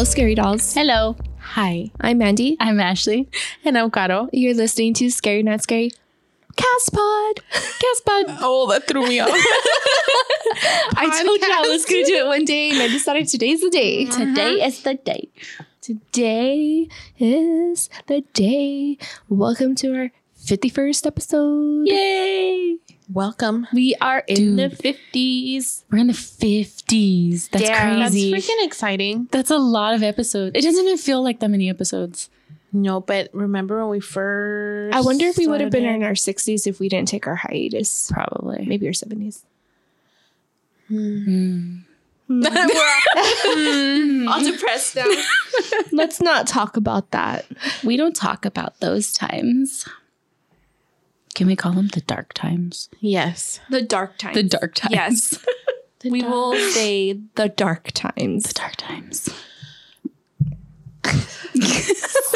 Hello, Scary Dolls. Hello, Hi, I'm Mandy. I'm Ashley. and I'm Caro. You're listening to Scary Not Scary Cast Pod. Cast Pod. Oh, that threw me off. I told you I was going to do it one day, and I decided today's the day. Today uh-huh. is the day. Today is the day. Welcome to our 51st episode. Yay! Welcome. We are in Dude. the 50s. We're in the 50s. That's Damn. That's freaking exciting. That's a lot of episodes. It doesn't even feel like that many episodes. No, but remember when we first? I wonder if we would have been in our 60s if we didn't take our hiatus. Probably. Maybe our 70s. Mm. All depressed now. Let's not talk about that. We don't talk about those times. Can we call them the dark times? Yes. The dark times. The dark times. Yes. we will say the dark times. The dark times.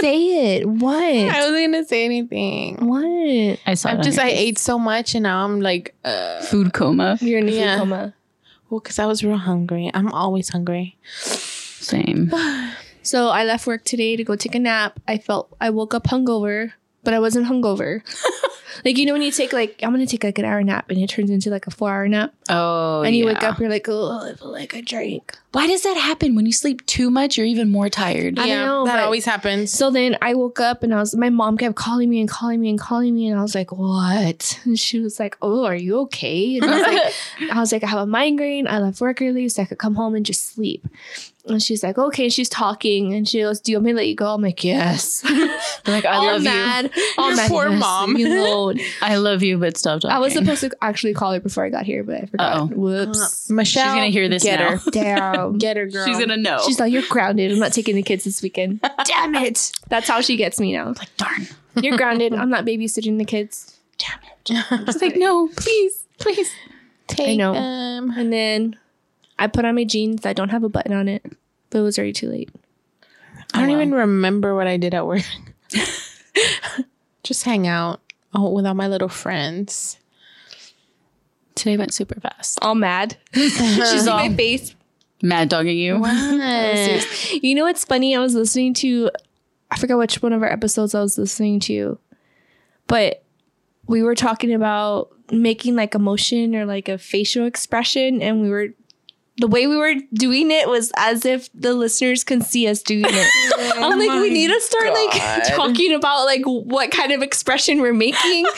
say it. What? I wasn't gonna say anything. What? I saw I'm it just I face. ate so much and now I'm like, uh, food coma. You're in a Yeah. food coma. well, because I was real hungry. I'm always hungry. Same. So I left work today to go take a nap. I felt I woke up hungover, but I wasn't hungover. like you know when you take like I'm gonna take like an hour nap and it turns into like a four hour nap, Oh, and you yeah. wake up you're like oh I feel like I drank. Why does that happen? When you sleep too much, you're even more tired. I don't know, that always happens. So then I woke up and I was my mom kept calling me and calling me and calling me and I was like what? And she was like oh are you okay? And I was like I was like I have a migraine. I left work early so I could come home and just sleep. And she's like, okay. She's talking, and she goes, "Do you want me to let you go?" I'm like, "Yes." They're like, I all love you. mad. All Your mad. poor Yes, mom. leave me alone. I love you, but stop talking. I was supposed to actually call her before I got here, but I forgot. Uh-oh. Whoops. Michelle, She's gonna hear this Get now. her. Damn. Get her, girl. She's gonna know. She's like, "You're grounded. I'm not taking the kids this weekend." Damn it. That's how she gets me now. like, darn. You're grounded. I'm not babysitting the kids. Damn it. She's like, no, please, please. take I know. them. And then I put on my jeans that don't have a button on it, but it was already too late. I don't Oh, wow. even remember what I did at work. Just hang out oh, with all my little friends. Today went super fast. All mad. She's all- on my face. Mad dogging you. What? You know what's funny? I was listening to, I forgot which one of our episodes I was listening to, but we were talking about making like a motion or like a facial expression, and we were, the way we were doing it was as if the listeners can see us doing it. I'm like, we need to start like talking about like what kind of expression we're making.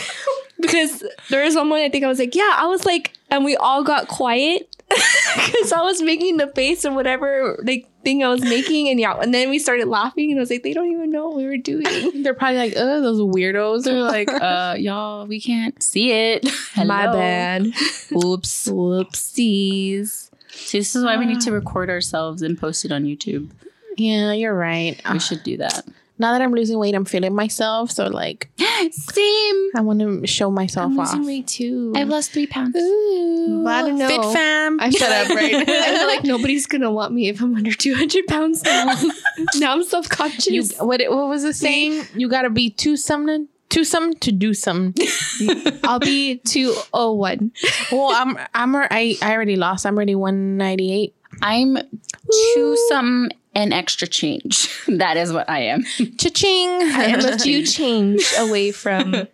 Because there was one point I think I was like, yeah, I was like, and we all got quiet because I was making the face or whatever like thing I was making, and yeah, and then we started laughing, and I was like, they don't even know what we were doing. They're probably like, oh, those weirdos. They're like, uh, y'all, we can't see it. My bad. Oops. Whoopsies. See, this is why we need to ah. record ourselves and post it on YouTube. yeah, you're right. We ah. should do that. Now that I'm losing weight, I'm feeling myself. So, like, Same. I want to show myself I'm off. losing weight too. I've lost three pounds. Ooh, But I don't know. Fit fam. I Shut up, right? like- I feel like nobody's gonna want me if I'm under 200 pounds now. now I'm self conscious. what, what was the saying? You got to be two something, two some to do some. I'll be 201. well, I'm, I'm, I, I already lost. I'm already 198. I'm two some and extra change. That is what I am. Cha-ching. I am a few change away from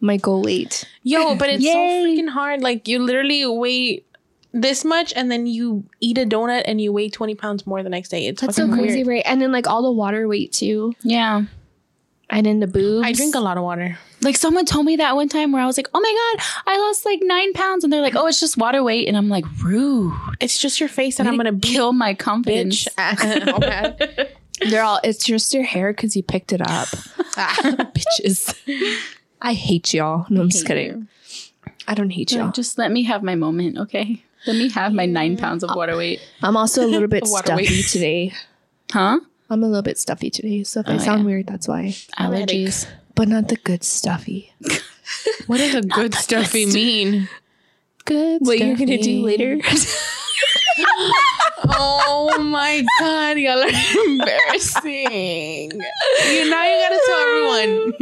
my goal weight. Yo, but it's Yay. so freaking hard. Like you literally weigh this much and then you eat a donut and you weigh 20 pounds more the next day. It's That's so fucking crazy, weird. right? And then like all the water weight too, Yeah. And in the boobs. I drink a lot of water. Like someone told me that one time where I was like, oh my God, I lost like nine pounds. And they're like, oh, it's just water weight. And I'm like, rude. It's just your face and I'm gonna kill my confidence. bitch. They're all. It's just your hair because you picked it up, bitches. I hate y'all. No, I'm just hate kidding. I don't hate So y'all. just let me have my moment, okay? Let me have my nine pounds of water weight. I'm also a little bit stuffy weight. today. Huh? I'm a little bit stuffy today, so if I Oh, sound yeah. weird, that's why. Allergies. But not the good stuffy. What does a good stuffy mean? Good. Stuffy. What you're gonna do later? Oh my god, y'all are embarrassing. You now you gotta tell everyone.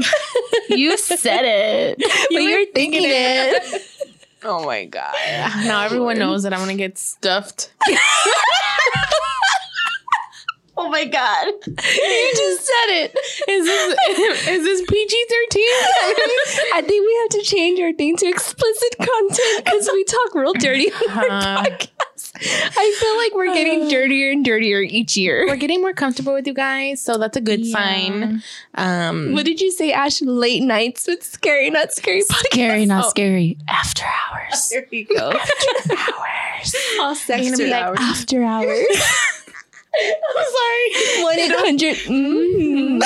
You said it. but you're thinking it. Oh my god. Now everyone knows that I'm gonna get stuffed. Oh my my god. you just said it. Is this is this PG thirteen? I think we have to change our thing to explicit content because we talk real dirty on our Uh. podcast. I feel like we're getting dirtier and dirtier each year. We're getting more comfortable with you guys, so that's a good sign. Um What did you say, Ash? Late nights with scary, not scary. Podcast. Scary, not Oh. scary. After hours. There you go. After hours. All sex You're be like, after hours. I'm sorry. One eight hundred. Mm.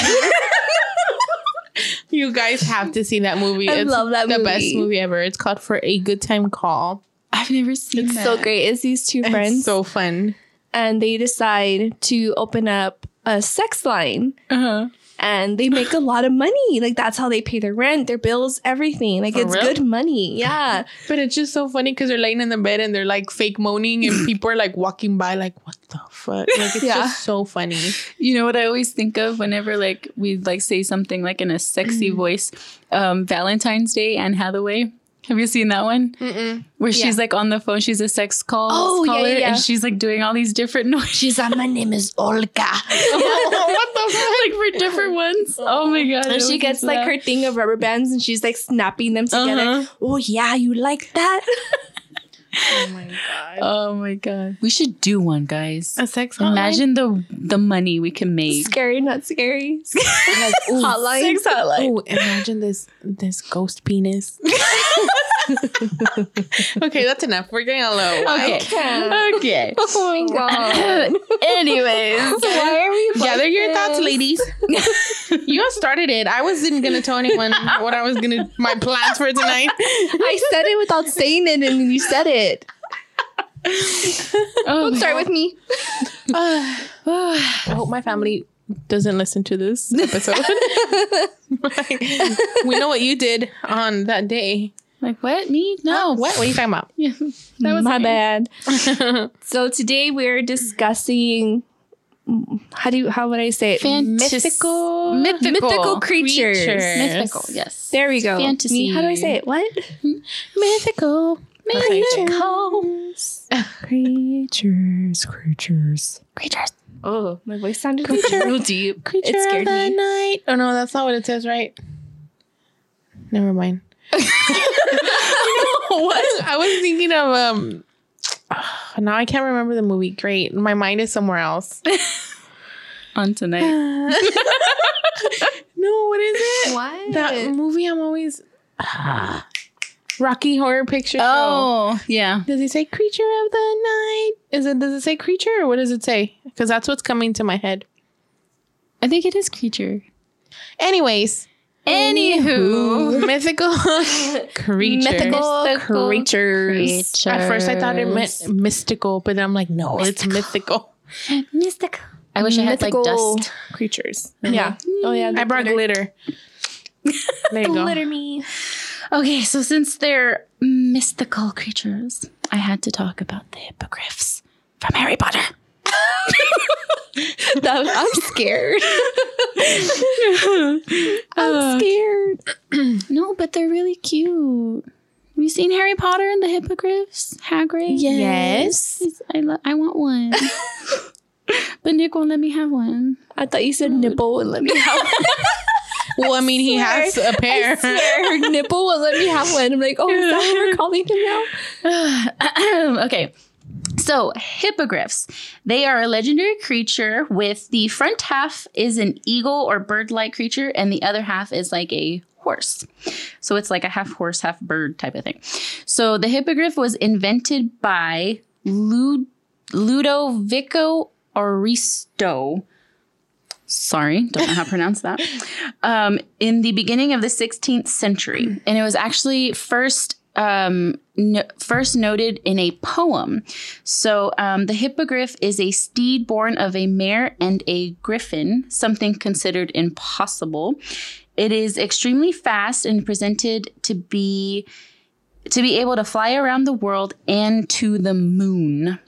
You guys have to see that movie. I it's love that the movie. best movie ever. It's called For a Good Time Call. I've never seen it. It's that. so great. It's these two friends, It's so fun. and they decide to open up a sex line. Uh-huh. and they make a lot of money. Like that's how they pay their rent, their bills, everything. Like For it's real? good money. Yeah. But it's just so funny because they're laying in the bed and they're like fake moaning and people are like walking by like, what the fuck? Like it's Yeah. just so funny. You know what I always think of whenever like we like say something like in a sexy voice? Um, Valentine's Day, Anne Hathaway. Have you seen that one? Mm-mm. Where she's like on the phone, she's a sex call Oh, caller, yeah, yeah. and she's like doing all these different noises She's like, my name is Olga. what the fuck? like for different ones. Oh my god! And she gets like laugh- her thing of rubber bands and she's like snapping them together. Uh-huh. Oh yeah, you like that? Oh my god. Oh my god! We should do one, guys. A sex hotline? Imagine the the money we can make. scary, not scary. Like, ooh, Hotline. Sex hotline. ooh, imagine this this ghost penis. okay, that's enough. We're getting a low. Okay. can't. Okay. Oh my god. Anyways, Why are we Gather like your thoughts, ladies. you all started it. I wasn't gonna tell anyone what I was gonna my plans for tonight. I said it without saying it and you said it. Oh, Don't start with me. I hope my family doesn't listen to this episode. Like, we know what you did on that day. like what? Me? No. What? What are you talking about? Yeah, that was My me. bad. So today we're discussing how do you how would I say it? Fantas- Mythical, mythical, mythical creatures. mythical. Yes. There we go. Fantasy. Me- How do I say it? What? Hmm? mythical, Mythicals. creatures, creatures. creatures. Oh, my voice sounded real deep. creature It scared of the me. night. Oh no, that's not what it says, right? Never mind. what? I was thinking of um. now I can't remember the movie. Great, my mind is somewhere else. On tonight. no, what is it? What? That movie I'm always Rocky Horror Picture Show. Oh, yeah. Does it say creature of the night? Is it does it say creature or what does it say? Because that's what's coming to my head. I think it is creature. Anyways, Anywho. mythical creature. mythical, Mythical creatures. At first I thought it meant mystical, but then I'm like, no, it's mythical mystical. I wish I had like dust. creatures. Mm-hmm. Yeah. Oh yeah. I brought glitter. There you go. Glitter me. Okay, so since they're mystical creatures, I had to talk about the hippogriffs from Harry Potter. That was- I'm scared. I'm scared. No, but they're really cute. Have you seen Harry Potter and the hippogriffs? Hagrid? Yes. He's- I, lo- I want one. but Nick won't let me have one. I thought you said nipple and let me have one. Well, I mean, he has a pair. I swear, her nipple will let me have one. I'm like, oh, is that what we're calling him now? okay. So, hippogriffs. They are a legendary creature with the front half is an eagle or bird like creature, and the other half is like a horse. So, it's like a half horse, half bird type of thing. So, the hippogriff was invented by Lud- Ludovico Aristo. Sorry, don't know how to pronounce that. Um, in the beginning of the 16th century, and it was actually first um, no, first noted in a poem. So um, the hippogriff is a steed born of a mare and a griffin, something considered impossible. It is extremely fast and presented to be to be able to fly around the world and to the moon.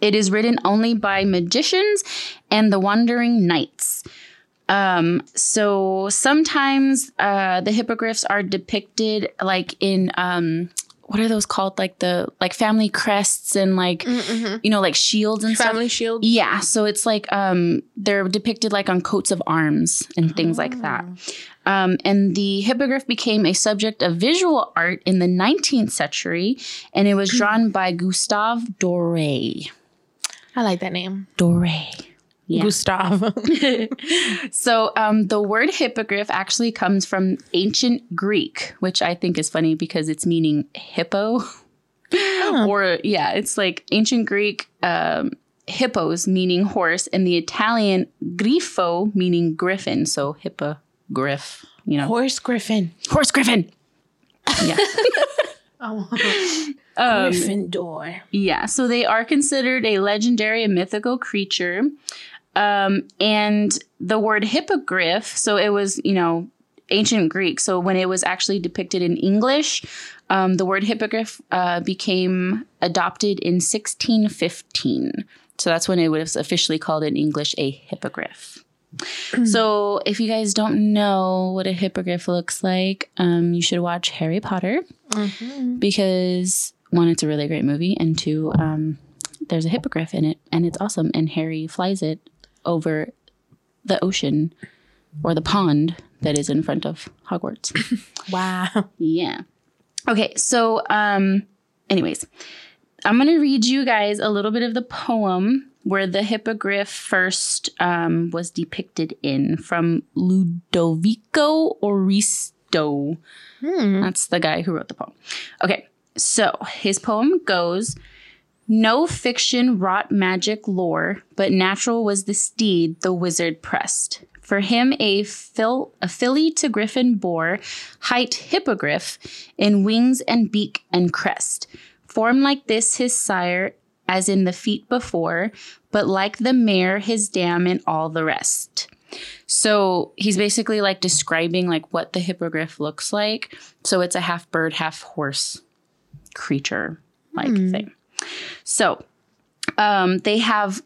It is written only by magicians and the wandering knights. Um, so sometimes uh, the hippogriffs are depicted like in um, what are those called? Like the like family crests and like you know like shields and stuff. Family shield. Yeah, so it's like um they're depicted like on coats of arms and things like that. Um, and the hippogriff became a subject of visual art in the 19th century, and it was drawn by Gustave Doré. I like that name. Doré. Yeah. Gustav. So um, the word hippogriff actually comes from ancient Greek, which I think is funny because it's meaning hippo. Or yeah, it's like ancient Greek um, hippos meaning horse, and the Italian grifo meaning griffin. So hippogriff, you know, Horse Griffin. horse griffin. Yeah. Oh. Um, Gryffindor. Yeah, so they are considered a legendary and mythical creature. Um, and the word hippogriff, so it was, you know, ancient Greek. So when it was actually depicted in English, um, the word hippogriff uh, became adopted in 1615. So that's when it was officially called in English a hippogriff. so if you guys don't know what a hippogriff looks like, um, you should watch Harry Potter because one, it's a really great movie, and two, um, there's a hippogriff in it, and it's awesome. And Harry flies it over the ocean or the pond that is in front of Hogwarts. Wow. yeah. Okay, so um, anyways, I'm gonna read you guys a little bit of the poem where the hippogriff first um, was depicted in from Ludovico Oristo. That's the guy who wrote the poem. Okay, so his poem goes No fiction wrought magic lore, but natural was the steed the wizard pressed. For him, a, fil- a filly to griffin bore, height hippogriff, in wings and beak and crest. Form like this his sire, as in the feet before, but like the mare his dam and all the rest. So he's basically like describing like what the hippogriff looks like. So it's a half bird, half horse creature like thing. So um, they have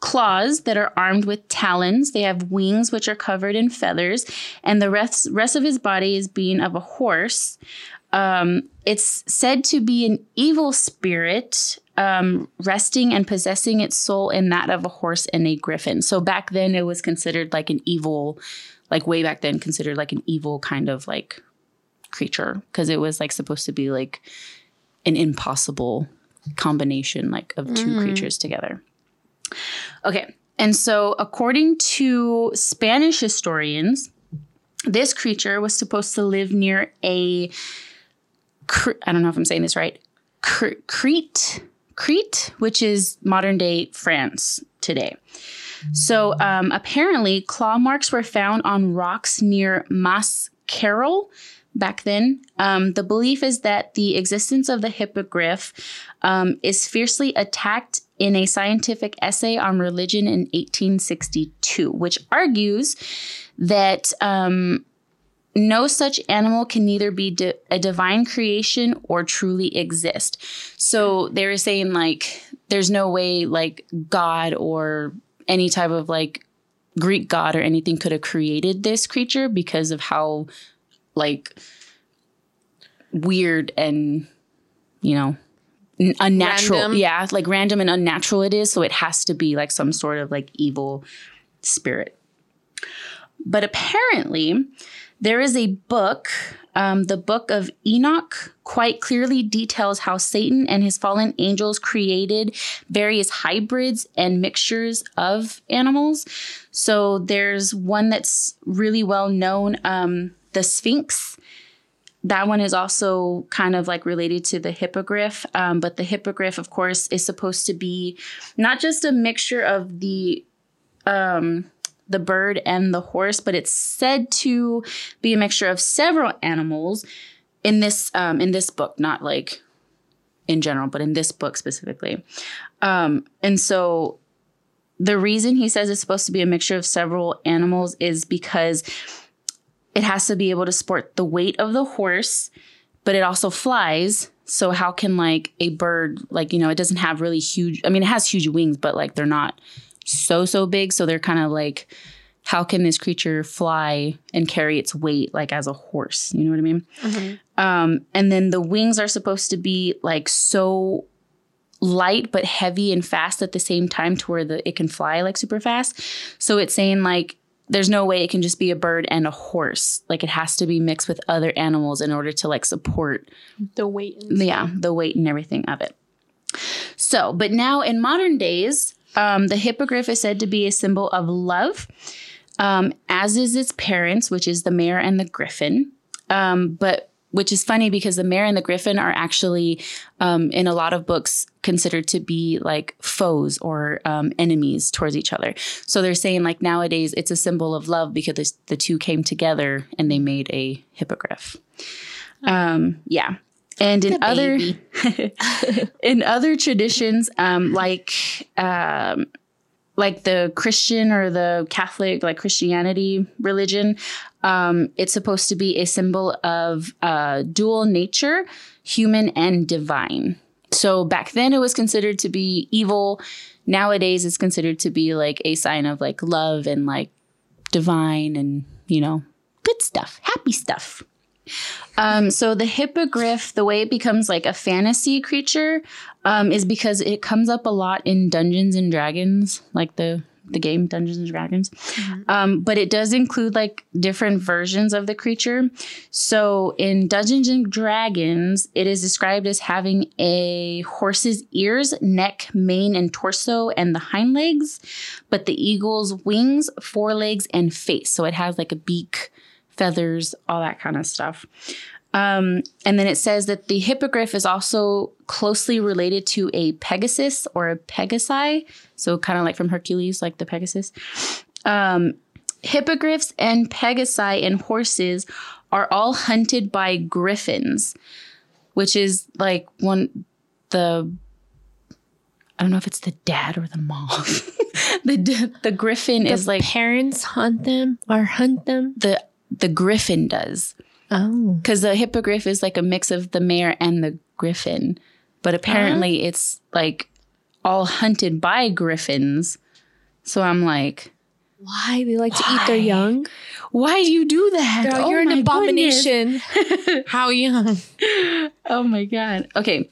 claws that are armed with talons. They have wings which are covered in feathers, and the rest rest of his body is being of a horse. Um, it's said to be an evil spirit, um, resting and possessing its soul in that of a horse and a griffin. So back then, it was considered like an evil, like way back then, considered like an evil kind of like creature because it was like supposed to be like an impossible combination like of two creatures together. Okay. And so according to Spanish historians, this creature was supposed to live near a I don't know if I'm saying this right. Crete, Crete, which is modern day France today. So um, apparently, claw marks were found on rocks near Mas Carol back then. Um, the belief is that the existence of the hippogriff um, is fiercely attacked in a scientific essay on religion in 1862, which argues that um, no such animal can neither be di- a divine creation or truly exist. So they were saying like there's no way like God or any type of like Greek god or anything could have created this creature because of how like weird and you know unnatural. Random. yeah like random and unnatural it is so it has to be like some sort of like evil spirit. But apparently there is a book um, the book of enoch quite clearly details how satan and his fallen angels created various hybrids and mixtures of animals. So there's one that's really well known um, the sphinx that one is also kind of like related to the hippogriff um, but the hippogriff of course is supposed to be not just a mixture of the um, the bird and the horse, but it's said to be a mixture of several animals in this um, in this book, not like in general, but in this book specifically. Um, and so the reason he says it's supposed to be a mixture of several animals is because it has to be able to support the weight of the horse, but it also flies. So how can like a bird like you know it doesn't have really huge? I mean, it has huge wings, but like they're not so so big. So they're kind of like, how can this creature fly and carry its weight like as a horse? You know what I mean? Um, and then the wings are supposed to be like so light but heavy and fast at the same time to where the it can fly like super fast. So it's saying like there's no way it can just be a bird and a horse. Like it has to be mixed with other animals in order to like support The weight. And yeah, the weight and everything of it. So, but now in modern days, um, the hippogriff is said to be a symbol of love, um, as is its parents, which is the mare and the griffin. Um, but which is funny because the mare and the griffin are actually, um, in a lot of books, considered to be like foes or um, enemies towards each other. So they're saying like nowadays it's a symbol of love because this- the two came together and they made a hippogriff. Um, yeah. And in other in other traditions, um, like um, like the Christian or the Catholic, like Christianity religion, um, it's supposed to be a symbol of uh, dual nature, human and divine. So back then it was considered to be evil. Nowadays it's considered to be like a sign of like love and like divine and you know good stuff, happy stuff. Um, so the hippogriff, the way it becomes like a fantasy creature, um, is because it comes up a lot in Dungeons and Dragons, like the the game Dungeons and Dragons. Um, but it does include like different versions of the creature. So in Dungeons and Dragons, it is described as having a horse's ears, neck, mane, and torso, and the hind legs, but the eagle's wings, forelegs, and face. So it has like a beak, feathers, all that kind of stuff. Um, and then it says that the hippogriff is also closely related to a Pegasus or a Pegasi. So kind of like from Hercules, like the Pegasus. Um, hippogriffs and Pegasi and horses are all hunted by griffins, which is like one the I don't know if it's the dad or the mom. the the griffin is like parents hunt them or hunt them. the the griffin does Oh. because the hippogriff is like a mix of the mare and the griffin, but apparently it's like all hunted by griffins. So I'm like, Why? They like to eat their young? why do you do that? Girl, Oh you're an abomination. How young? Oh my god. Okay.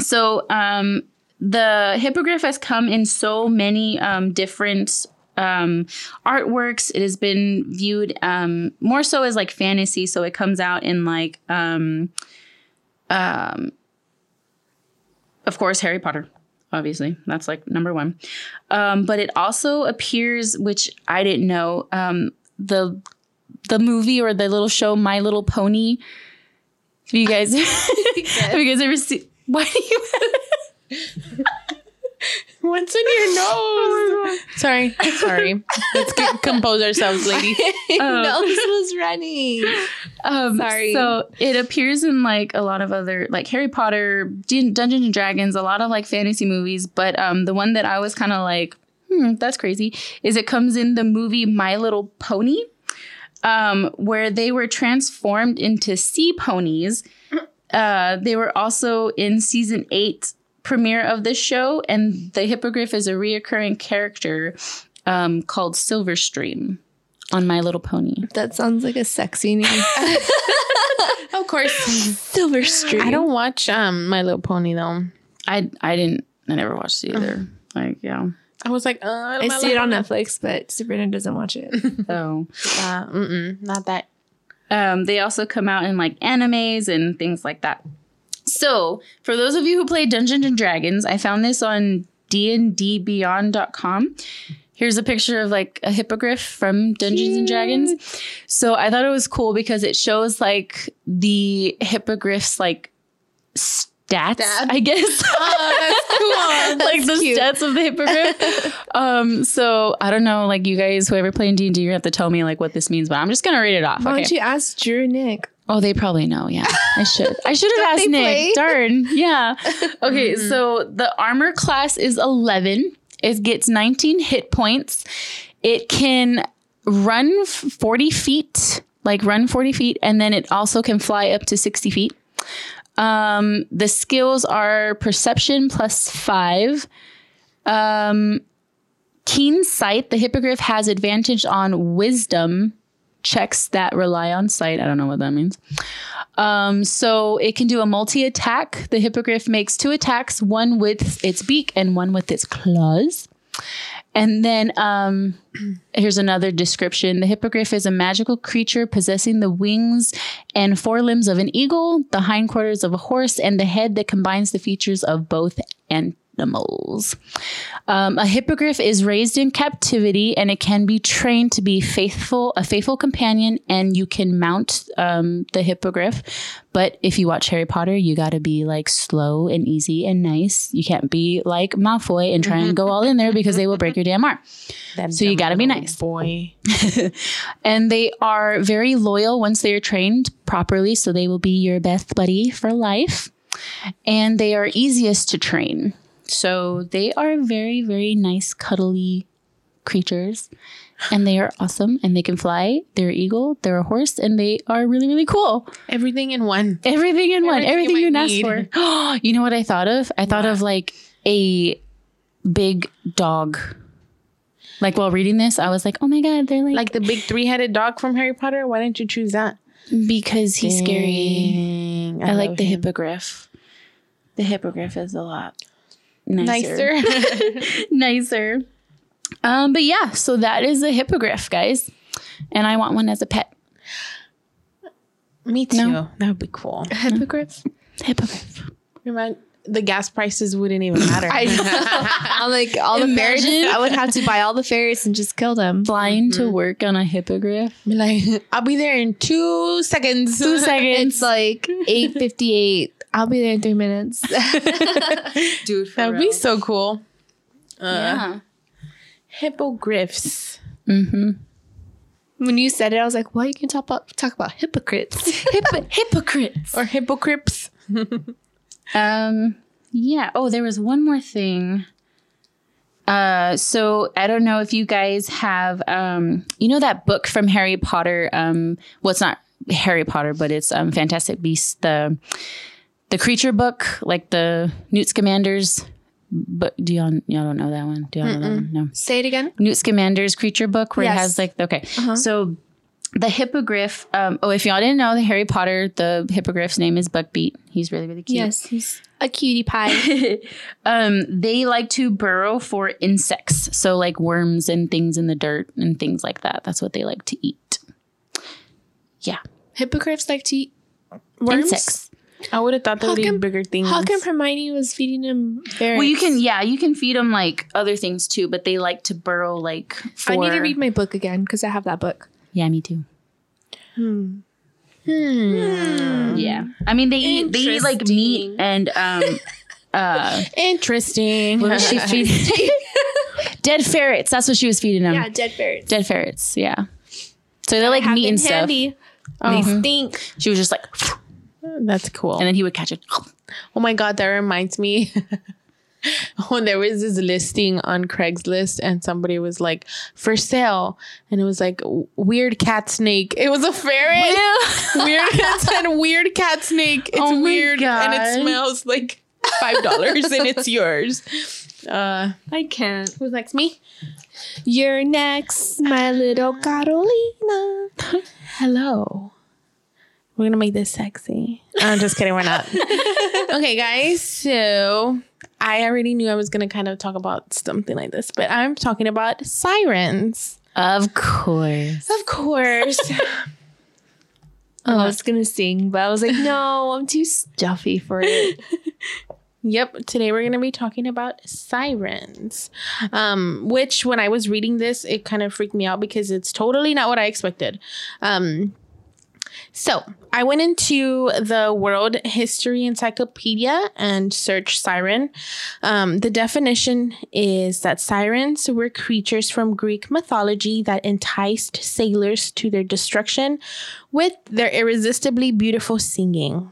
So um the hippogriff has come in so many um different um artworks. It has been viewed um more so as like fantasy, so it comes out in like um um of course Harry Potter. Obviously, that's like number one. Um, but it also appears, which I didn't know, um, the the movie or the little show My Little Pony. Have you guys have you guys ever seen? Why do you? What's in your nose? sorry, sorry. Let's get, compose ourselves, ladies. nose was running. Um, Sorry. So it appears in like a lot of other like Harry Potter, Dun- Dungeons and Dragons, a lot of like fantasy movies. But um, the one that I was kind of like, hmm, that's crazy, is it comes in the movie My Little Pony, um, where they were transformed into sea ponies. Uh, they were also in season eight premiere of this show, and the hippogriff is a reoccurring character um, called Silverstream on My Little Pony. That sounds like a sexy name. of course. Silver Stream. I don't watch um My Little Pony though. I I didn't. I never watched it either. Like yeah. I was like, uh, I, I see it on Netflix, but Sabrina doesn't watch it. So Uh, mm-mm, not that. um, they also come out in like animes and things like that. So for those of you who play Dungeons and Dragons, I found this on dndbeyond.com. Here's a picture of like a hippogriff from Dungeons and Dragons. So I thought it was cool because it shows like the hippogriff's like stats, Stats? I guess. Oh, that's cool. like the cute. stats of the hippogriff. um, so I don't know, like you guys, whoever playing D and D, you have to tell me like what this means, but I'm just gonna read it off. Why okay. don't you ask Drew Nick? Oh, they probably know. Yeah, I should. I should have asked Nick. play? Darn. Yeah. Okay, so the armor class is 11. It gets 19 hit points. It can run 40 feet, like run 40 feet, and then it also can fly up to 60 feet. Um, the skills are perception plus five. Um, keen sight. The hippogriff has advantage on wisdom checks that rely on sight. I don't know what that means. Um, so it can do a multi attack. The hippogriff makes two attacks, one with its beak and one with its claws. And then um, here's another description. The hippogriff is a magical creature possessing the wings and forelimbs of an eagle, the hindquarters of a horse, and the head that combines the features of both animals. Um, a hippogriff is raised in captivity and it can be trained to be faithful, a faithful companion, and you can mount um, the hippogriff. But if you watch Harry Potter, you got to be like slow and easy and nice. You can't be like Malfoy and try and go all in there because they will break your damn arm. That So you gotta be nice. boy. And they are very loyal once they are trained properly. So they will be your best buddy for life. And they are easiest to train. So they are very, very nice, cuddly creatures. And they are awesome and they can fly. They're an eagle, they're a horse, and they are really, really cool. Everything in one. Everything in one, Everything you you ask for. you know what I thought of? I thought of like a big dog. Like while reading this, I was like, oh my God, they're like, Like the big three headed dog from Harry Potter. Why didn't you choose that? because he's scary. Dang, I, like the him. hippogriff. The hippogriff is a lot nicer. Nicer. nicer. Um, but yeah, so that is a hippogriff, guys. And I want one as a pet. Me too. No. That would be cool. Hippogriff. Hippogriff. Remind- the gas prices wouldn't even matter. I know. I'm like all the ferrets. Imagine. I would have to buy all the ferrets and just kill them. Flying to work on a hippogriff. Like, I'll be there in two seconds. Two seconds. It's like eight fifty eight. I'll be there in three minutes. Dude, That would be so cool. Uh, yeah. Hippogriffs. Mm-hmm. when you said it, I was like, "Well, you can talk about talk about hypocrites." Hippo- hypocrites. Or hypocrites. Um, yeah. Oh, there was one more thing. Uh, so I don't know if you guys have, um, you know that book from Harry Potter. Um, well, it's not Harry Potter, but it's um, Fantastic Beasts. The the creature book, like the Newt Scamander's. But do y'all y'all don't know that one? Do y'all know that one? No. Say it again. Newt Scamander's creature book where it has like okay. So the hippogriff. Um, oh, if y'all didn't know, the Harry Potter, the hippogriff's name is Buckbeak. He's really really cute. Yes, he's a cutie pie. um, they like to burrow for insects, so like worms and things in the dirt and things like that. That's what they like to eat. Yeah, Hippogriffs like to eat worms. insects. I would have thought there How would be come- bigger things. How come Hermione was feeding him ferrets? Well, you can yeah, you can feed them like other things too, but they like to burrow like. For, I need to read my book again because I have that book. Yeah, me too. Hmm. Yeah, I mean they eat they eat like meat and um uh Interesting. what was she feeding? Dead ferrets. That's what she was feeding them. Yeah, dead ferrets. Dead ferrets. Yeah. So they're like meat been and stuff. handy. They stink. She was just like, That's cool. and then he would catch it. Oh my god, that reminds me when there was this listing on Craigslist and somebody was like for sale and it was like weird cat snake. It was a ferret. weird cat said weird cat snake. It's Oh weird and it smells like five dollars and it's yours. Uh I can't. who's next? Me? You're next, my little Carolina. Hello. We're gonna make this sexy. I'm just kidding, we're not. okay, guys. So I already knew I was gonna kind of talk about something like this, but I'm talking about sirens. Of course. Of course. Oh, I was gonna sing, but I was like, no, I'm too stuffy for it. Yep. Today we're going to be talking about sirens, um, which when I was reading this, it kind of freaked me out because it's totally not what I expected. Um, so I went into the World History Encyclopedia and searched siren. Um, the definition is that sirens were creatures from Greek mythology that enticed sailors to their destruction with their irresistibly beautiful singing.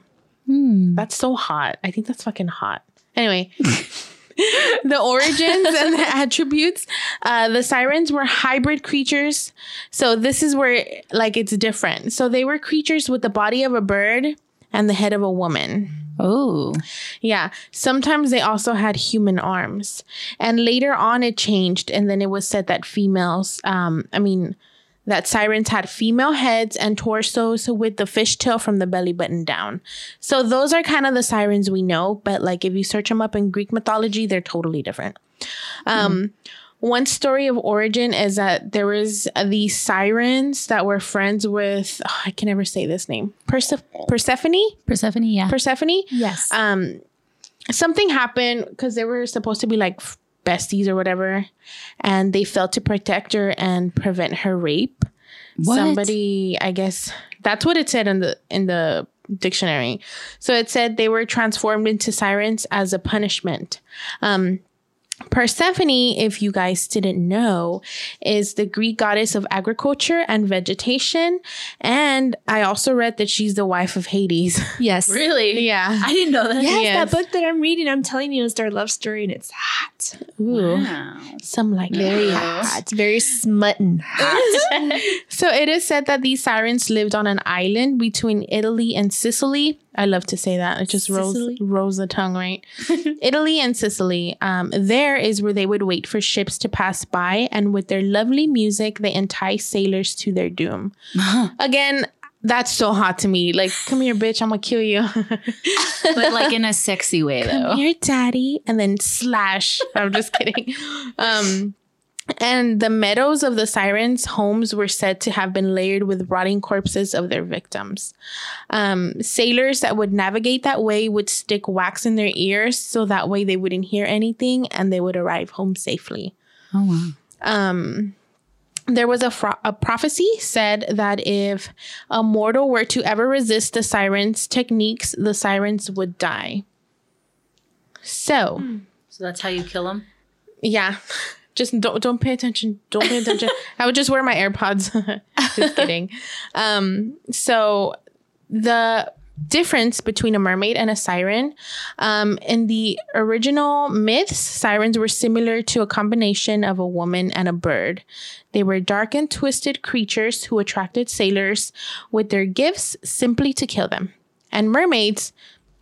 That's so hot. I think that's fucking hot. Anyway, the origins and the attributes. Uh, the sirens were hybrid creatures. So this is where like it's different. So they were creatures with the body of a bird and the head of a woman. Oh. Yeah. Sometimes they also had human arms. And later on it changed and then it was said that females um I mean that sirens had female heads and torsos with the fishtail from the belly button down. So those are kind of the sirens we know, but like if you search them up in Greek mythology, they're totally different. Um, One story of origin is that there was these sirens that were friends with oh, I can never say this name Perse- Persephone. Persephone, yeah. Persephone. Yes. Um, something happened because they were supposed to be like f- besties or whatever, and they failed to protect her and prevent her rape. What? Somebody, I guess that's what it said in the in the dictionary. So it said they were transformed into sirens as a punishment. Um, Persephone, if you guys didn't know, is the Greek goddess of agriculture and vegetation. And I also read that she's the wife of Hades. yes. really? yeah. I didn't know that. Yes, Yes. that book that I'm reading, I'm telling you, is their love story, and it's hot. Ooh. Wow. Some like Very that. hot. It's very smutting hot. So it is said that these sirens lived on an island between Italy and Sicily. I love to say that. It just rolls Sicily? rolls the tongue, right? Italy and Sicily. Um, there is where they would wait for ships to pass by, and with their lovely music, they entice sailors to their doom. Again, that's so hot to me. Like, come here, bitch, I'm gonna kill you. but like in a sexy way, though. come here, daddy, and then slash. I'm just kidding. Um, and the meadows of the sirens' homes were said to have been layered with rotting corpses of their victims. Um, sailors that would navigate that way would stick wax in their ears so that way they wouldn't hear anything and they would arrive home safely. Oh wow. Um, there was a, fro- a prophecy said that if a mortal were to ever resist the sirens' techniques, the sirens would die. So, So that's how you kill them. yeah, just don't don't pay attention. Don't pay attention. I would just wear my AirPods. just kidding. Um, so the difference between a mermaid and a siren um, in the original myths sirens were similar to a combination of a woman and a bird they were dark and twisted creatures who attracted sailors with their gifts simply to kill them and mermaids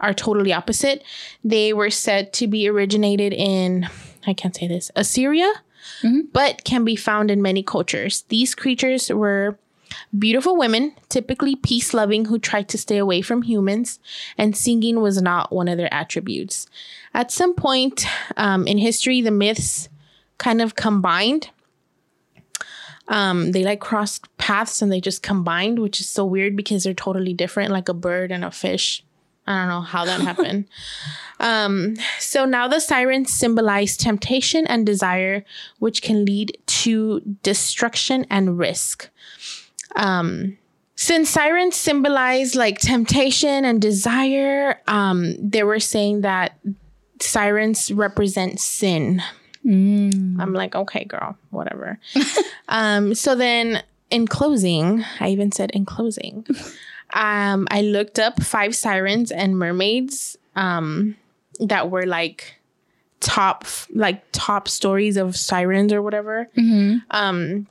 are totally opposite they were said to be originated in i can't say this assyria but can be found in many cultures these creatures were Beautiful women, typically peace loving, who tried to stay away from humans, and singing was not one of their attributes. At some point um, in history, the myths kind of combined. Um, they like crossed paths and they just combined, which is so weird because they're totally different, like a bird and a fish. I don't know how that happened. Um, so now the sirens symbolize temptation and desire, which can lead to destruction and risk. Um, since sirens symbolize like temptation and desire, um, they were saying that sirens represent sin. I'm like, okay, girl, whatever. um, so then in closing, I even said in closing, um, I looked up five sirens and mermaids um, that were like top, like top stories of sirens or whatever. Um,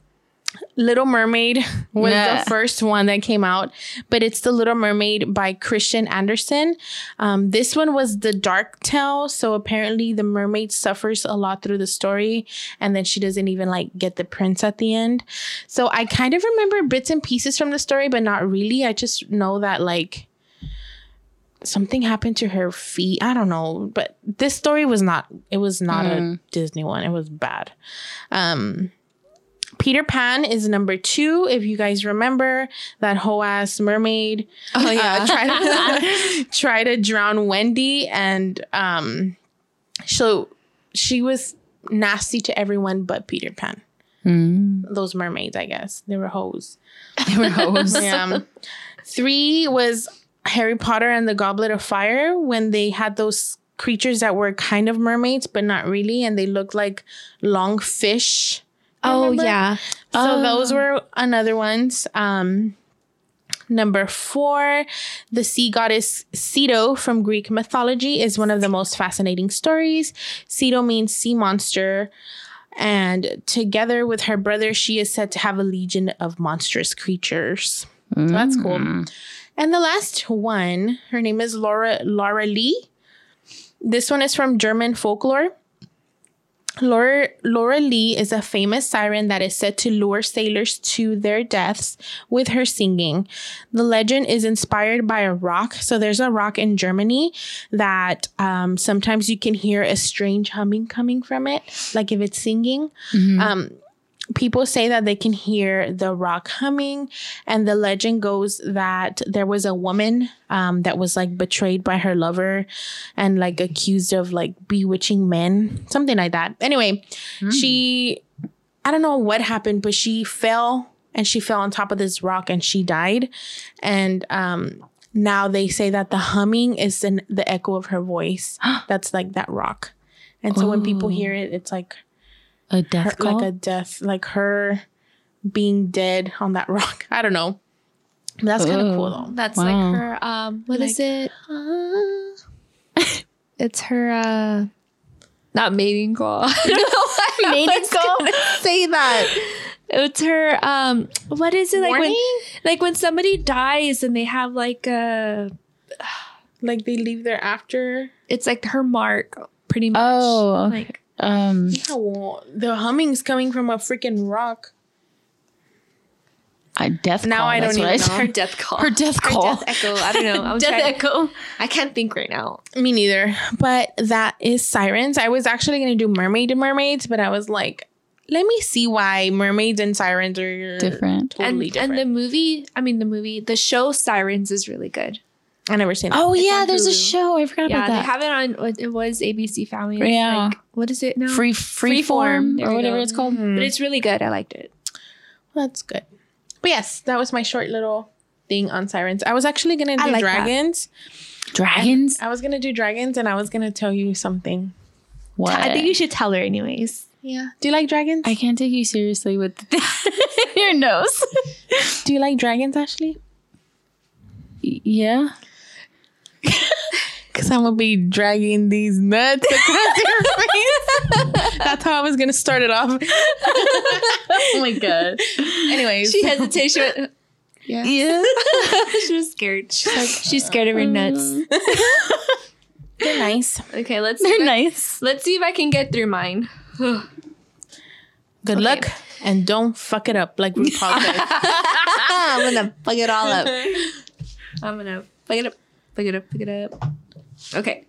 Little Mermaid was Yeah. the first one that came out, but it's the Little Mermaid by Christian Andersen. Um, this one was the dark tale, so apparently the mermaid suffers a lot through the story, and then she doesn't even like get the prince at the end. So I kind of remember bits and pieces from the story, but not really. I just know that like something happened to her feet. I don't know, but this story was not. It was not a Disney one. It was bad. Um, Peter Pan is number two. If you guys remember that whole ass mermaid, Oh, yeah. uh, try to try to drown Wendy, and um, so she was nasty to everyone but Peter Pan. Those mermaids, I guess, they were hoes. They were hoes. Yeah. Three was Harry Potter and the Goblet of Fire when they had those creatures that were kind of mermaids but not really, and they looked like long fish. Oh Remember? yeah. So those were another ones. Um, number four, the sea goddess Ceto from Greek mythology is one of the most fascinating stories. Ceto means sea monster. And together with her brother, she is said to have a legion of monstrous creatures. So that's cool. And the last one, her name is Laura Laura Lee. This one is from German folklore. Laura, Laura Lee is a famous siren that is said to lure sailors to their deaths with her singing. The legend is inspired by a rock. So there's a rock in Germany that um, sometimes you can hear a strange humming coming from it, like if it's singing. Um, people say that they can hear the rock humming and the legend goes that there was a woman um, that was like betrayed by her lover and like accused of like bewitching men something like that. Anyway she i don't know what happened but she fell and she fell on top of this rock and she died. And um now they say that the humming is in the echo of her voice that's like that rock. And so when people hear it it's like A death her, call. like a death, like her being dead on that rock. I don't know. That's kind of cool though. That's Wow. like her. Um, what is it? It's her. uh Not mating call. Know Mating call? Say that. It's her. Um, what is it like when like when somebody dies and they have like a. Like they leave there after. It's like her mark, pretty much. Oh, okay. like um, Oh, the humming's coming from a freaking rock. a death Now call. I that's don't what even said. know. her death call. Her death Her call. death echo. I don't know. I was Death trying- echo. I can't think right now. Me neither. But that is sirens. I was actually gonna do mermaid and mermaids, but I was like, let me see why mermaids and sirens are Different. Totally and different. and the movie, I mean the movie, the show Sirens is really good. I never seen. That. Oh It's yeah, there's a show. I forgot Yeah, about they have it on. It was ABC Family. It's Yeah. Like, what is it now? free Freeform or whatever it's called. Mm-hmm. but it's really good. I liked it. That's good. But yes, that was my short little thing on sirens. I was actually gonna do I like that. dragons. Dragons. I was gonna do dragons, and I was gonna tell you something. What? I think you should tell her anyways. Yeah. Do you like dragons? I can't take you seriously with your nose. do you like dragons, Ashley? yeah. Because I'm gonna be dragging these nuts across your face. That's how I was gonna start it off. Oh my god. Anyways, She hesitated. She went, yeah. Yeah. she was scared. She's like she's scared of her mm. nuts. they're nice. Okay, let's They're see if I- nice. let's see if I can get through mine. Good luck, and don't fuck it up like RuPaul said. I'm gonna fuck it all up. I'm gonna fuck it up, fuck it up, pick it up. Okay.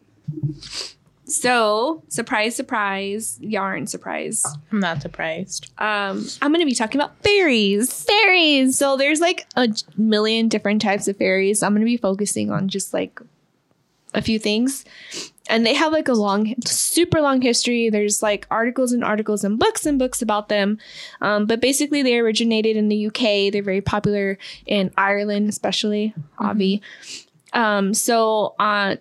So, surprise, surprise, yarn surprise. I'm not surprised. Um, I'm gonna be talking about fairies. Fairies. So there's like a million different types of fairies. I'm gonna be focusing on just like a few things. And they have like a long, super long history. There's like articles and articles and books and books about them. Um, but basically, they originated in the UK. They're very popular in Ireland, especially, Avi. Um, so, uh,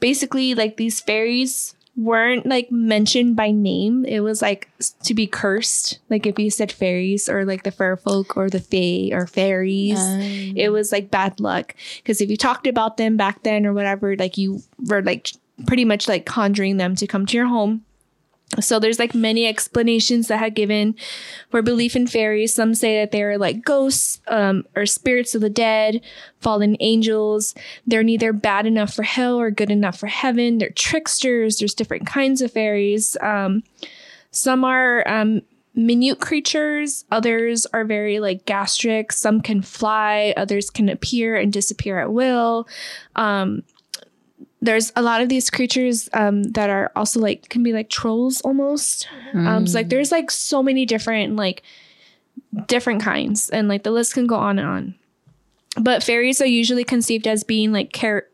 basically, like these fairies weren't like mentioned by name. It was like to be cursed. Like if you said fairies or like the fair folk or the fae or fairies, it was like bad luck. Because if you talked about them back then or whatever, like you were like pretty much like conjuring them to come to your home. So there's like many explanations that have given for belief in fairies. Some say that they're like ghosts um, or spirits of the dead, fallen angels. They're neither bad enough for hell or good enough for heaven. They're tricksters. There's different kinds of fairies. Um, some are um, minute creatures. Others are very like gastric. Some can fly. Others can appear and disappear at will. Um, there's a lot of these creatures um, that are also like can be like trolls almost. Um, so like there's like so many different like different kinds, and like the list can go on and on. But fairies are usually conceived as being like char-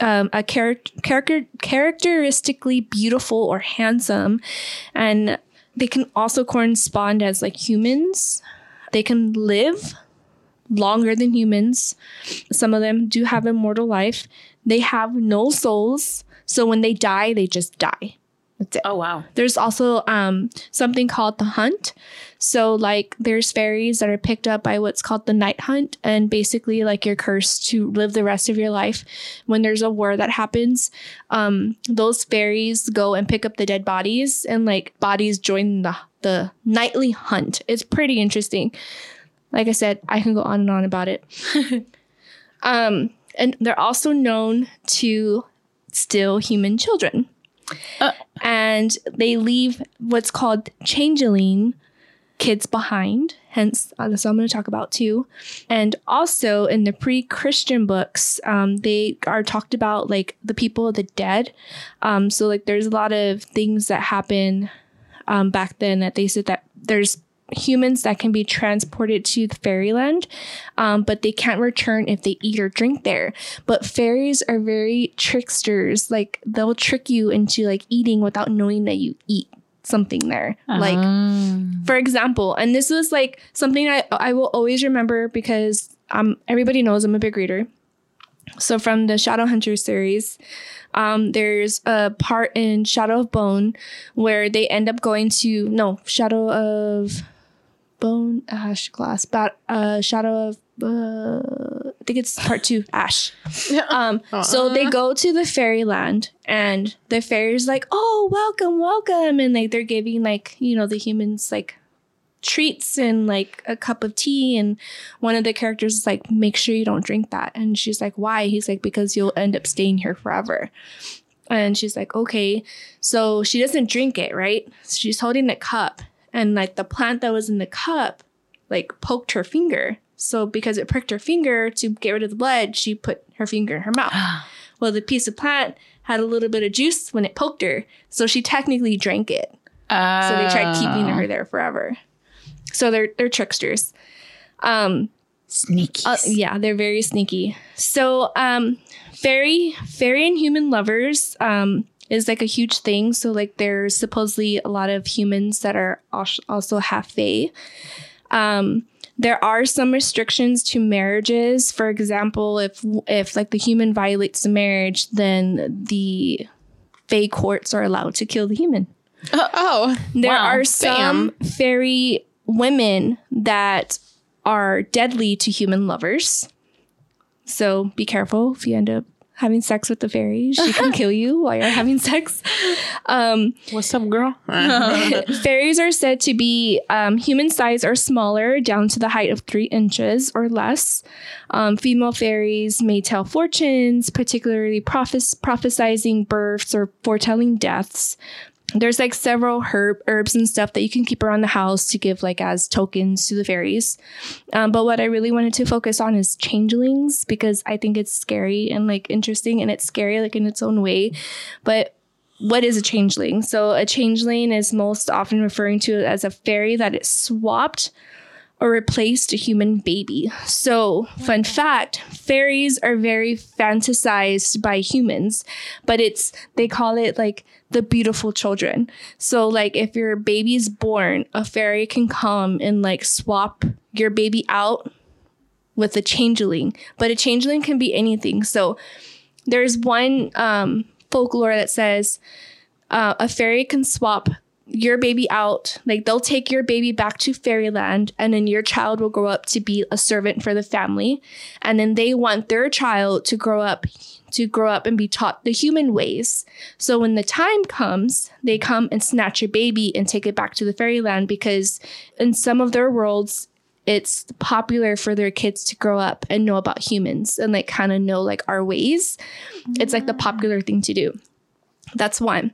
um, a char- character characteristically beautiful or handsome, and they can also correspond as like humans. They can live longer than humans. Some of them do have immortal life. They have no souls, so when they die, they just die. That's it. Oh wow. There's also um, something called the hunt. So, like, there's fairies that are picked up by what's called the night hunt, and basically, like, you're cursed to live the rest of your life. When there's a war that happens, um, those fairies go and pick up the dead bodies, and like bodies join the the nightly hunt. It's pretty interesting. Like I said, I can go on and on about it. um, and they're also known to steal human children. Uh. and they leave what's called changeling kids behind. Hence, uh, that's what I'm going to talk about too. And also in the pre-Christian books, um, they are talked about like the people of the dead. Um, so like there's a lot of things that happen um, back then that they said that there's humans that can be transported to the fairyland, um, but they can't return if they eat or drink there. But fairies are very tricksters. Like they'll trick you into like eating without knowing that you eat something there. Like Um, for example, and this was like something I I will always remember because um everybody knows I'm a big reader. So from the Shadowhunter series, um, there's a part in Shadow of Bone where they end up going to no Shadow of Bone Ash Glass, but uh, Shadow of uh, I think it's part two Ash. Um, so they go to the fairyland, and the fairy's like, "Oh, welcome, welcome," and like they're giving like you know the humans like treats and like a cup of tea, and one of the characters is like, "Make sure you don't drink that," and she's like, "Why?" He's like, "Because you'll end up staying here forever." And she's like, "Okay," so she doesn't drink it, right? She's holding the cup, and like the plant that was in the cup, like poked her finger. So because it pricked her finger to get rid of the blood, she put her finger in her mouth. Well, the piece of plant had a little bit of juice when it poked her, so she technically drank it. So they tried keeping her there forever. So they're they're tricksters. Um, sneaky. uh, yeah, they're very sneaky. So um, fairy fairy and human lovers um, is like a huge thing. So like there's supposedly a lot of humans that are also half fae. Um, there are some restrictions to marriages. For example, if if like the human violates the marriage, then the fae courts are allowed to kill the human. Oh, There Wow. are some fairy women that are deadly to human lovers. So be careful if you end up having sex with the fairy. She can kill you while you're having sex. Um, what's up, girl? fairies are said to be um, human size or smaller, down to the height of three inches or less. Um, female fairies may tell fortunes, particularly prophes- prophesizing births or foretelling deaths. There's like several herb herbs and stuff that you can keep around the house to give like as tokens to the fairies. Um, but what I really wanted to focus on is changelings because I think it's scary and like interesting and it's scary like in its own way. But what is a changeling? So a changeling is most often referring to as a fairy that is swapped or replaced a human baby. So, fun fact, fairies are very fantasized by humans, but it's they call it like the beautiful children. So like if your baby's born, a fairy can come and like swap your baby out with a changeling, but a changeling can be anything. So there's one um, folklore that says uh, a fairy can swap your baby out. Like they'll take your baby back to fairyland, and then your child will grow up to be a servant for the family, and then they want their child to grow up to grow up and be taught the human ways. So when the time comes, they come and snatch your baby and take it back to the fairyland because in some of their worlds it's popular for their kids to grow up and know about humans and like kind of know like our ways. It's like the popular thing to do. That's one.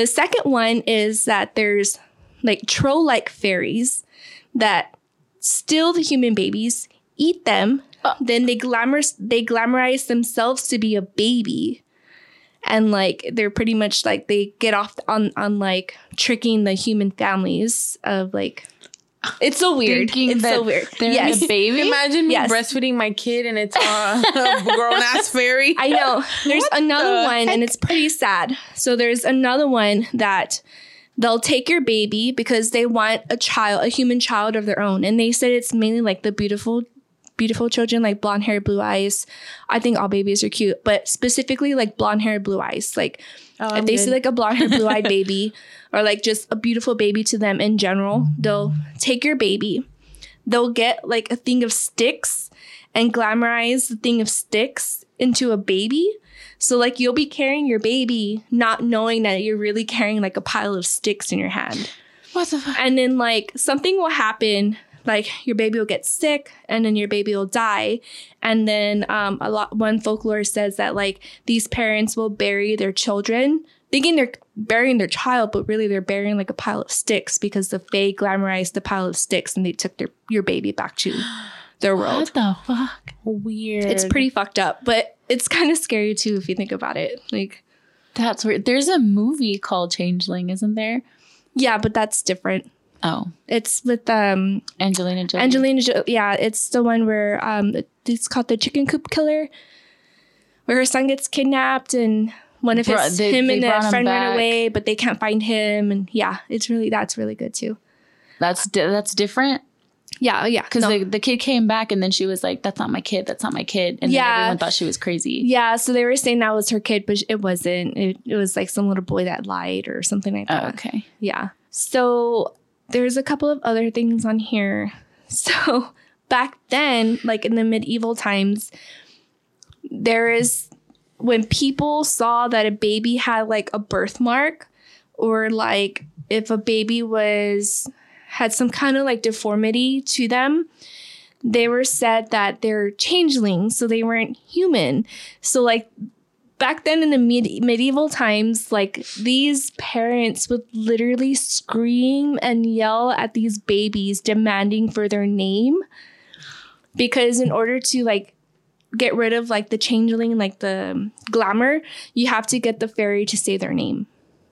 The second one is that there's like troll like fairies that steal the human babies, eat them, oh. then they glamour they glamorize themselves to be a baby. And like they're pretty much like they get off on on like tricking the human families of like it's so weird. Thinking it's so weird. they're yes. the baby. Imagine me Yes. breastfeeding my kid and it's uh, a grown ass fairy. I know. There's another the one, and it's pretty sad. So there's another one that they'll take your baby because they want a child, a human child of their own, and they said it's mainly like the beautiful, beautiful children, like blonde hair, blue eyes. I think all babies are cute, but specifically like blonde hair, blue eyes. Like Oh, if they see like a blonde hair, blue eyed baby, or like just a beautiful baby to them in general, they'll take your baby. They'll get like a thing of sticks and glamorize the thing of sticks into a baby. So like you'll be carrying your baby, not knowing that you're really carrying like a pile of sticks in your hand. what the fuck? And then like something will happen, like your baby will get sick and then your baby will die. And then um a lot one folklore says that like these parents will bury their children, thinking their burying their child, but really they're burying like a pile of sticks because the Fae glamorized the pile of sticks and they took their your baby back to their world. What the fuck? Weird. It's pretty fucked up, but it's kind of scary too if you think about it. Like, That's weird. There's a movie called Changeling, isn't there? yeah, but that's different. Oh, It's with um Angelina Jolie. Angelina. Jolie. yeah, it's the one where um it's called the Chicken Coop Killer, where her son gets kidnapped and one of his Brought- they- him they and a friend ran away, but they can't find him. And yeah, it's really that's really good too. That's that's different Yeah, oh, yeah, because no. the, the kid came back and then she was like, "That's not my kid. That's not my kid." And Yeah. everyone thought she was crazy. yeah. So they were saying that was her kid, but it wasn't. It, it was like some little boy that lied or something like that. Oh, okay. Yeah. So there's a couple of other things on here. So back then, like in the medieval times, there is when people saw that a baby had like a birthmark or like if a baby was had some kind of like deformity to them, they were said that they're changelings, so they weren't human. So like back then in the med- medieval times, like these parents would literally scream and yell at these babies demanding for their name because in order to like get rid of like the changeling like the glamour you have to get the fairy to say their name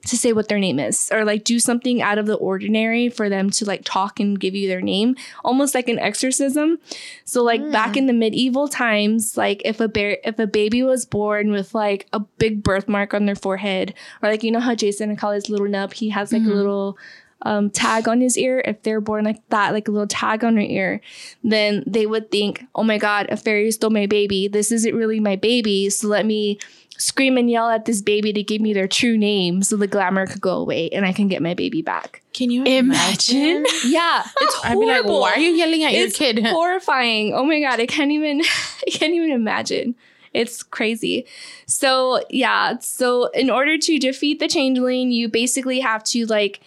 to say what their name is or like do something out of the ordinary for them to like talk and give you their name almost like an exorcism. So like hmm. back in the medieval times like if a bear if a baby was born with like a big birthmark on their forehead or like you know how jason call his little nub he has like a mm-hmm. little um, tag on his ear if they're born like that like a little tag on their ear then they would think oh my god a fairy stole my baby this isn't really my baby so let me scream and yell at this baby to give me their true name so the glamour could go away and I can get my baby back. Can you Imagine. Yeah, it's horrible. I'd be like, horrible. why are you yelling at it's your kid? horrifying. Oh my god, I can't even I can't even imagine. It's crazy. So, yeah, so in order to defeat the changeling, you basically have to like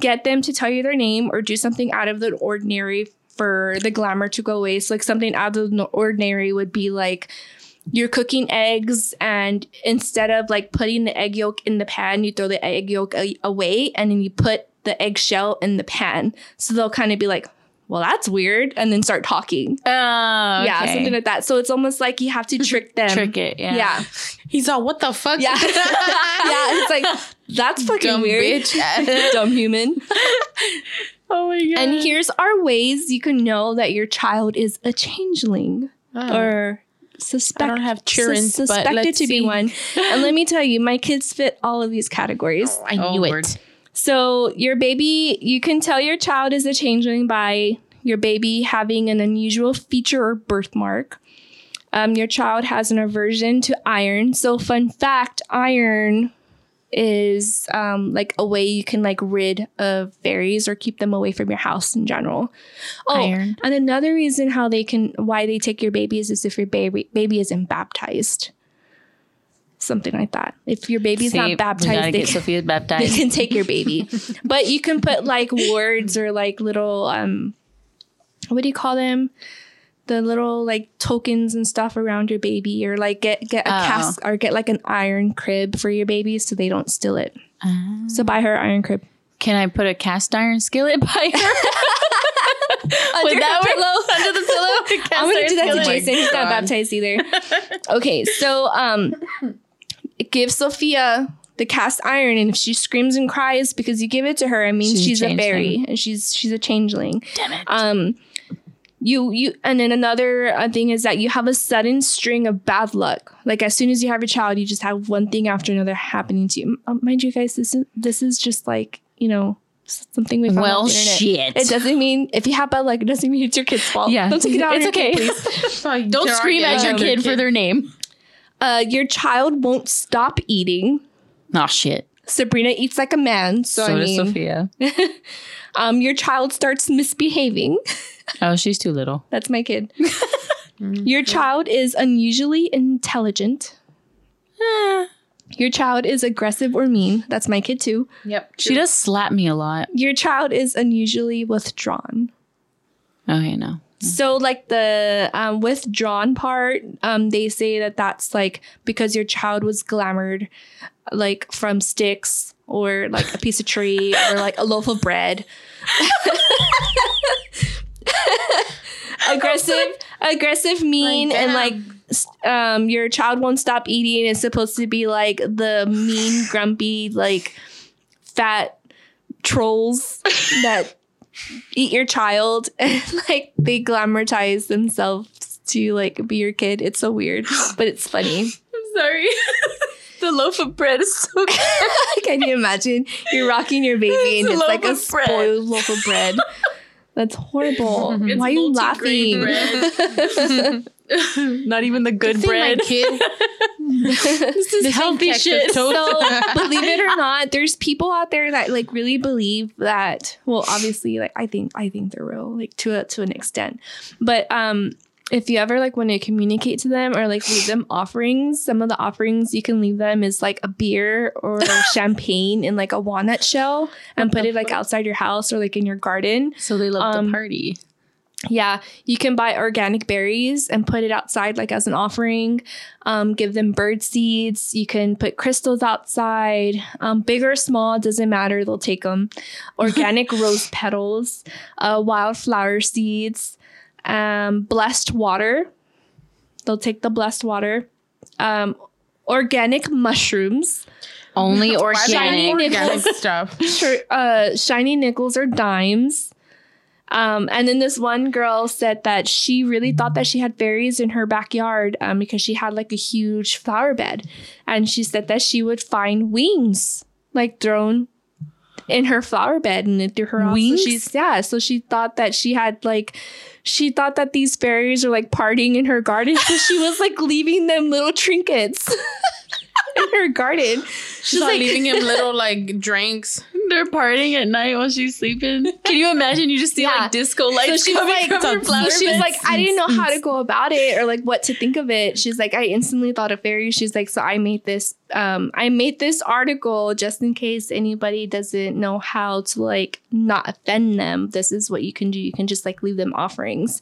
get them to tell you their name or do something out of the ordinary for the glamour to go away. So like something out of the ordinary would be like you're cooking eggs and instead of like putting the egg yolk in the pan, you throw the egg yolk away and then you put the eggshell in the pan. So they'll kind of be like, well, that's weird. And then start talking. Oh, Yeah, something like that. So it's almost like you have to trick them. Trick it. Yeah. Yeah. He's all, what the fuck? Yeah. yeah. It's like, that's fucking Dumb weird. bitch. Dumb human. Oh my god. And here's our ways you can know that your child is a changeling Oh. or suspect, I don't have children, sus- but suspected let's to be see. one. And let me tell you, my kids fit all of these categories. I Oh, knew Lord. it. So your baby, you can tell your child is a changeling by your baby having an unusual feature or birthmark. Um, your child has an aversion to iron. So fun fact, iron is um, like a way you can like rid of fairies or keep them away from your house in general. Oh, Iron. and another reason how they can why they take your babies is if your baby baby isn't baptized. Something like that. If your baby's See, not baptized, they can- Sophia they can take your baby. but you can put like words or like little um what do you call them? The little like tokens and stuff around your baby or like get get a Oh. cast or get like an iron crib for your baby so they don't steal it. Ah. So buy her iron crib. Can I put a cast iron skillet by her? Under Would that her pillow? Under the pillow? I'm gonna do that to? Jason. He's not baptized either. okay, so um, give Sophia the cast iron, and if she screams and cries because you give it to her, I mean She's a she's, a changeling. fairy and she's she's a changeling. Damn it. Um, you you and then another uh, thing is that you have a sudden string of bad luck. Like as soon as you have a child, you just have one thing after another happening to you. Um, mind you, guys, this is this is just like you know something we found well, on the internet. shit. It doesn't mean if you have bad luck, it doesn't mean it's your kid's fault. Yeah. don't take it out on It's your kid, okay. please. Don't scream at your kid for their name. Uh, your child won't stop eating. Oh shit. Sabrina eats like a man, so, So, I does mean, Sophia. um, your child starts misbehaving. Oh, she's too little. That's my kid. your child is unusually intelligent. Your child is aggressive or mean. That's my kid too. Yep. She does slap me a lot. Your child is unusually withdrawn. Okay, no. So, like the um, withdrawn part, um, they say that that's like because your child was glamored, like from sticks or like a piece of tree or like a loaf of bread. aggressive, aggressive, mean, Like, and like um, your child won't stop eating. It's supposed to be like the mean, grumpy, like fat trolls that eat your child, and like they glamorize themselves to like be your kid. It's so weird, but it's funny. I'm sorry. the loaf of bread is so good. Can you imagine? You're rocking your baby and It's like a bread. spoiled loaf of bread. That's horrible. It's Why are you laughing? Not even the good my bread. kid. this is healthy shit. so believe it or not, there's people out there that like really believe that. Well, obviously, like I think I think they're real, like to a to an extent. But um, if you ever like want to communicate to them or like leave them offerings, some of the offerings you can leave them is like a beer or champagne in like a walnut shell and put it like outside your house or like in your garden. So they love Um, to party. Yeah, you can buy organic berries and put it outside like as an offering. Um, give them bird seeds. You can put crystals outside, um, big or small, doesn't matter. They'll take them. Organic rose petals, uh, wildflower seeds, um, blessed water. They'll take the blessed water. Um, organic mushrooms. Only Why organic. organic stuff. Sure, uh, shiny nickels or dimes. Um, and then this one girl said that she really thought that she had fairies in her backyard um, because she had like a huge flower bed. And she said that she would find wings like thrown in her flower bed and it threw her off. So Wings? she's yeah, so she thought that she had like she thought that these fairies were like partying in her garden. So she was like leaving them little trinkets in her garden. She's like leaving him little like drinks. They're partying at night while she's sleeping. Can you imagine? You just see Yeah. like disco lights so she's coming like, from her flower she's like, I didn't know how to go about it or like what to think of it. She's like, I instantly thought of fairies. She's like, so I made this, um, I made this article just in case anybody doesn't know how to like not offend them. This is what you can do. You can just like leave them offerings.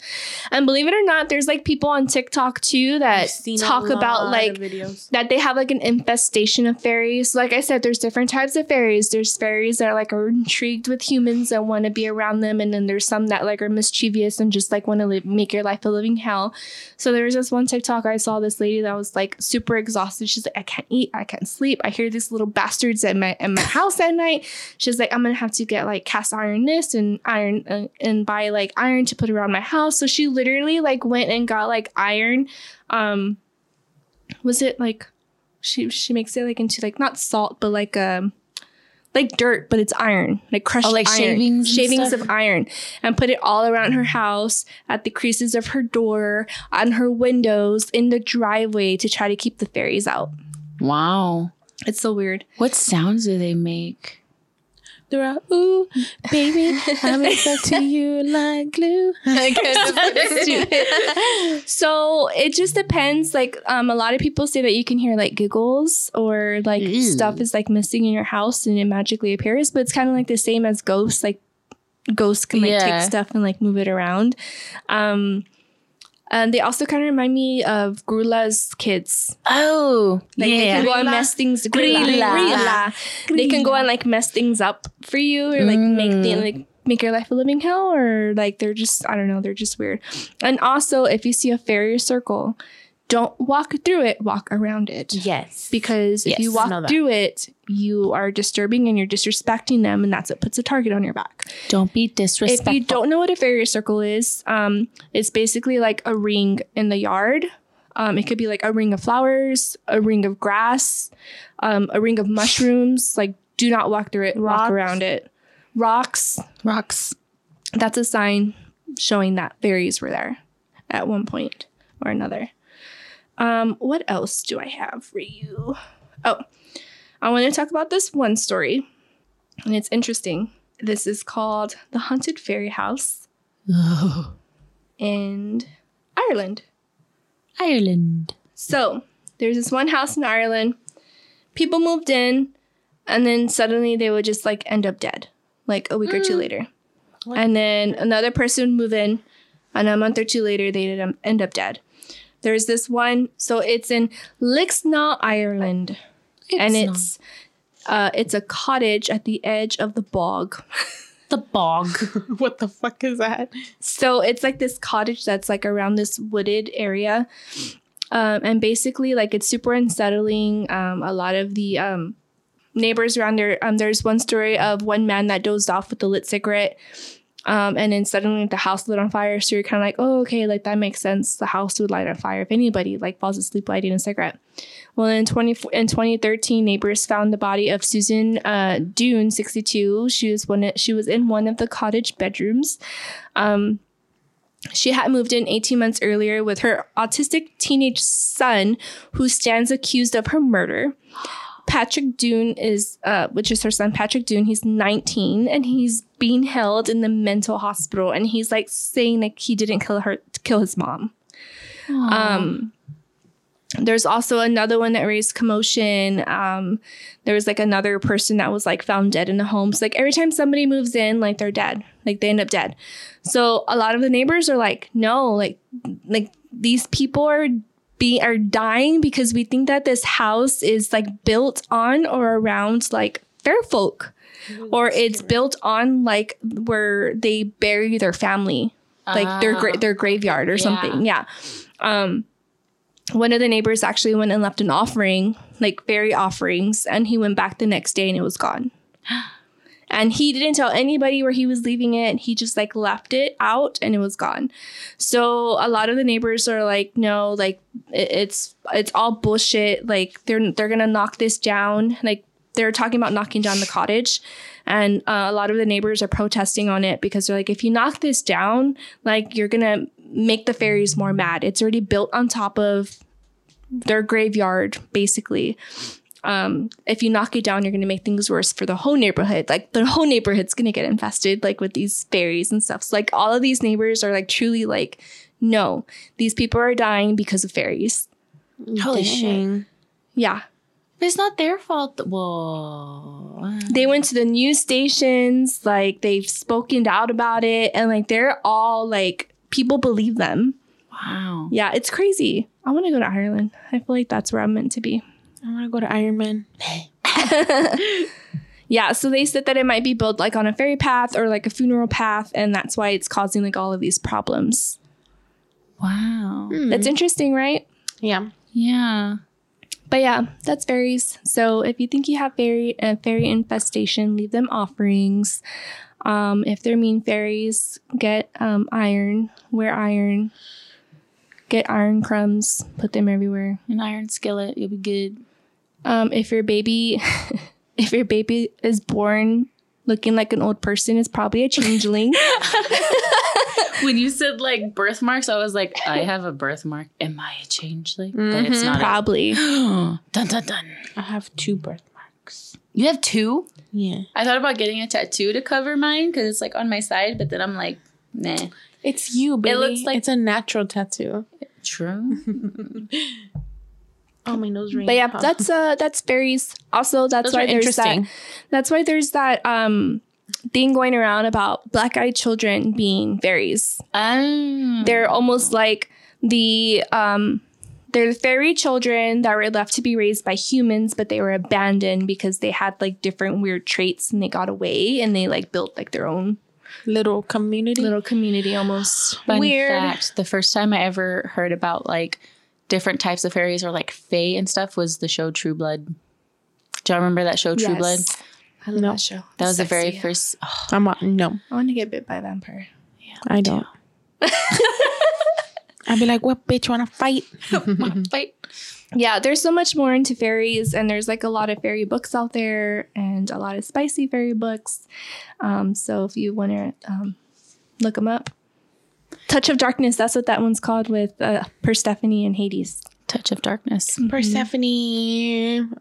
And believe it or not, there's like people on TikTok too that I've seen a talk about like videos. that they have like an infestation of fairies. Like I said, there's different types of fairies. There's fairies that are like are intrigued with humans and want to be around them, and then there's some that like are mischievous and just like want to live, make your life a living hell. So there was this one TikTok I saw this lady that was like super exhausted. She's like, I can't eat, I can't sleep. I hear these little bastards at my at my house at night. She's like, I'm gonna have to get like cast iron this and iron uh, and buy like iron to put around my house. So she literally like went and got like iron. Um, was it like she she makes it like into like not salt but like um like dirt but it's iron like crushed Oh, like iron, shavings shavings stuff? of iron and put it all around her house at the creases of her door on her windows in the driveway to try to keep the fairies out wow. it's so weird What sounds do they make? They're all, ooh, baby, I'm stuck to you like glue. so it just depends like um a lot of people say that you can hear like giggles or like Ew. stuff is like missing in your house and it magically appears but it's kind of like the same as ghosts like ghosts can like Yeah. take stuff and like move it around um and they also kind of remind me of Grula's kids. Oh, Like they can go and mess things. Grilla. They can go and like mess things up for you, or like make the Mm. like make your life a living hell, or like they're just I don't know, they're just weird. And also, if you see a fairy circle, don't walk through it. Walk around it. Yes. Because if you walk through it, you are disturbing and you're disrespecting them, and that's what puts a target on your back. Don't be disrespectful. If you don't know what a fairy circle is, um, it's basically like a ring in the yard. Um, it could be like a ring of flowers, a ring of grass, um, a ring of mushrooms. Like, do not walk through it. Walk around it. Rocks. rocks. That's a sign showing that fairies were there at one point or another. Um, what else do I have for you? Oh, I want to talk about this one story, and it's interesting. This is called The Haunted Fairy House in Ireland. Ireland. So there's this one house in Ireland. People moved in, and then suddenly they would just like end up dead, like a week or two later. What? And then another person would move in, and a month or two later they'd end up dead. There's this one, so it's in Lixnaw, Ireland, and it's Uh, it's a cottage at the edge of the bog. The bog. what the fuck is that? So it's like this cottage that's like around this wooded area. Um, and basically, like it's super unsettling. Um, a lot of the um, neighbors around there, um, there's one story of one man that dozed off with a lit cigarette. Um, and then suddenly the house lit on fire. So you're kind of like, oh, okay, like that makes sense. The house would light on fire if anybody like falls asleep lighting a cigarette. Well, in 20, in 2013, neighbors found the body of Susan uh, Dune, 62. She was one. She was in one of the cottage bedrooms. Um, she had moved in 18 months earlier with her autistic teenage son, who stands accused of her murder. Patrick Dune is, uh, which is her son, Patrick Dune. He's 19 and he's being held in the mental hospital, and he's like saying like he didn't kill her, kill his mom. Um, there's also another one that raised commotion. Um, there was like another person that was like found dead in the home. So like every time somebody moves in, like they're dead, like they end up dead. So a lot of the neighbors are like, no, like like these people are be are dying because we think that this house is like built on or around like fair folk, or it's built on like where they bury their family, like their gra- Ah. their graveyard or Yeah. something. Yeah. Um, one of the neighbors actually went and left an offering, like fairy offerings, and he went back the next day and it was gone. And he didn't tell anybody where he was leaving it. He just like left it out and it was gone. So a lot of the neighbors are like, no, like it's it's all bullshit. Like they're they're gonna knock this down. Like they're talking about knocking down the cottage, and uh, a lot of the neighbors are protesting on it because they're like, if you knock this down, like you're gonna make the fairies more mad. It's already built on top of their graveyard, basically. Um, if you knock it down, you're gonna make things worse for the whole neighborhood. Like the whole neighborhood's gonna get infested, like with these fairies and stuff. So like all of these neighbors are like truly like, no, these people are dying because of fairies. Holy shit. Dang. Yeah. It's not their fault. Whoa. They went to the news stations, like they've spoken out about it, and like they're all like people believe them. Wow. Yeah, it's crazy. I want to go to Ireland. I feel like that's where I'm meant to be. I want to go to Iron Man. Yeah, so they said that it might be built like on a fairy path or like a funeral path, and that's why it's causing like all of these problems. Wow. That's interesting, right? Yeah. Yeah. But yeah, that's fairies. So if you think you have fairy a fairy infestation, leave them offerings. Um, if they're mean fairies, get um, iron. Wear iron. Get iron crumbs. Put them everywhere. An iron skillet. You'll be good. Um, if your baby, if your baby is born looking like an old person, it's probably a changeling. When you said like birthmarks, I was like, I have a birthmark. Am I a changeling? But it's not. probably. A- dun dun dun. I have two birthmarks. You have two? Yeah. I thought about getting a tattoo to cover mine because it's like on my side, but then I'm like, nah. It's you, baby. looks like- it's a natural tattoo. True. Oh, my nose ring. But yeah, that's uh that's fairies. Also, that's Those why there's that. That's why there's that um thing going around about black-eyed children being fairies. Um, They're almost like the um they're the fairy children that were left to be raised by humans, but they were abandoned because they had like different weird traits and they got away and they like built like their own little community. little community almost. Fun weird. fact: the first time I ever heard about like different types of fairies or like fae and stuff was the show True Blood. Do y'all remember that show True Yes. Blood? I love No. that show. That was the very first. Oh, I'm not, no, I want to get bit by a vampire. Yeah, I don't. I'd be like, "What bitch wanna fight?" fight. yeah, there's so much more into fairies, and there's like a lot of fairy books out there, and a lot of spicy fairy books. Um, so if you want to um, look them up, Touch of Darkness. That's what that one's called with uh, Persephone and Hades. Touch of darkness. Persephone.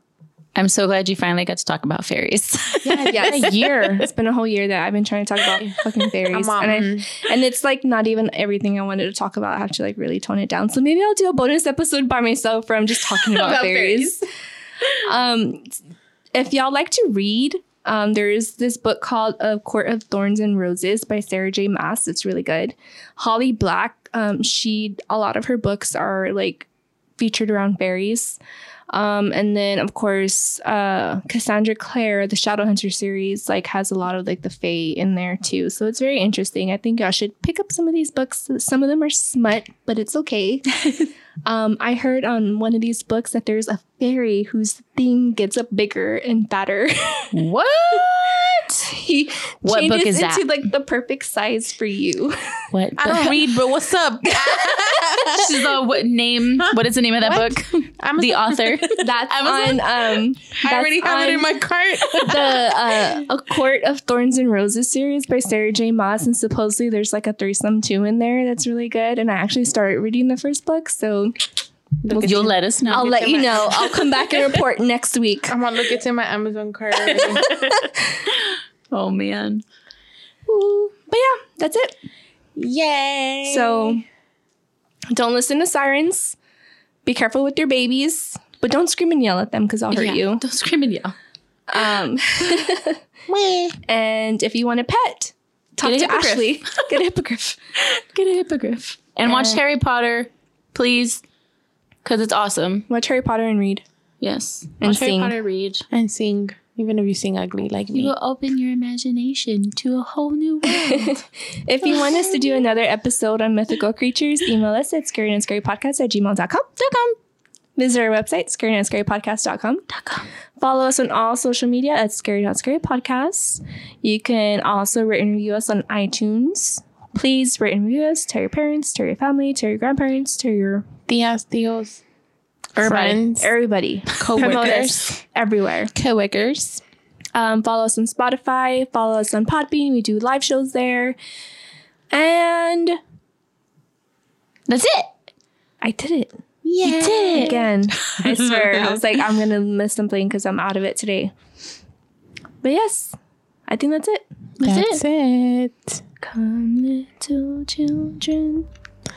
I'm so glad you finally got to talk about fairies. yes, A year. it's been a whole year that I've been trying to talk about fucking fairies, I'm, and I and it's like not even everything I wanted to talk about. I have to like really tone it down. So maybe I'll do a bonus episode by myself where I'm just talking about, About fairies. um, if y'all like to read, um, there is this book called A Court of Thorns and Roses by Sarah J. Maas. It's really good. Holly Black, um, she a lot of her books are like featured around fairies. Um, and then of course, uh, Cassandra Clare, the Shadowhunter series, like has a lot of like the Fae in there too. So it's very interesting. I think y'all should pick up some of these books. Some of them are smut, but it's okay. um, I heard on one of these books that there's a fairy whose thing gets up bigger and fatter. What? He What changes book is into that? like the perfect size for you. What? I don't read, but what's up? She's a what name? What is the name of that What? book? I'm the author. That's Amazon? on um I already have it in my cart. the uh, A Court of Thorns and Roses series by Sarah J. Maas, and supposedly there's like a threesome too in there that's really good. And I actually started reading the first book, so Look at You'll let us know. I'll let you my- know. I'll come back and report next week. I'm gonna look it's in my Amazon cart. Already. oh man. Ooh. But yeah, that's it. Yay! So don't listen to sirens. Be careful with your babies, but don't scream and yell at them because I'll hurt Yeah, you. Don't scream and yell. Um, and if you want a pet, talk Get a to hippogriff. Ashley. Get a hippogriff. Get a hippogriff. And watch Uh, Harry Potter, please. Because it's awesome. Watch Harry Potter and read. Yes. And watch sing. Harry Potter read. and sing, even if you sing ugly like You me. will open your imagination to a whole new world. If you want us to do another episode on mythical creatures, email us at scary and scary podcast at gmail.com. Visit our website, scary and scary podcast.com. Follow us on all social media at scary not scary podcast. You can also rate and review us on iTunes. Please rate and review us. Tell your parents, tell your family, tell your grandparents, tell your Tias, tios, everybody, friends, everybody. Promote coworkers, us everywhere. coworkers. Um, follow us on Spotify. Follow us on Podbean. We do live shows there. And That's it. I did it. Yeah. did it. again. I swear. I was like, I'm gonna miss something because I'm out of it today. But yes, I think that's it. That's, That's it. it. Come, little children,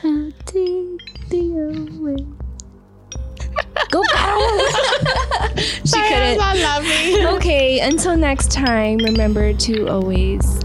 I'll take thee away. Go she couldn't. I love me. Okay, until next time, remember to always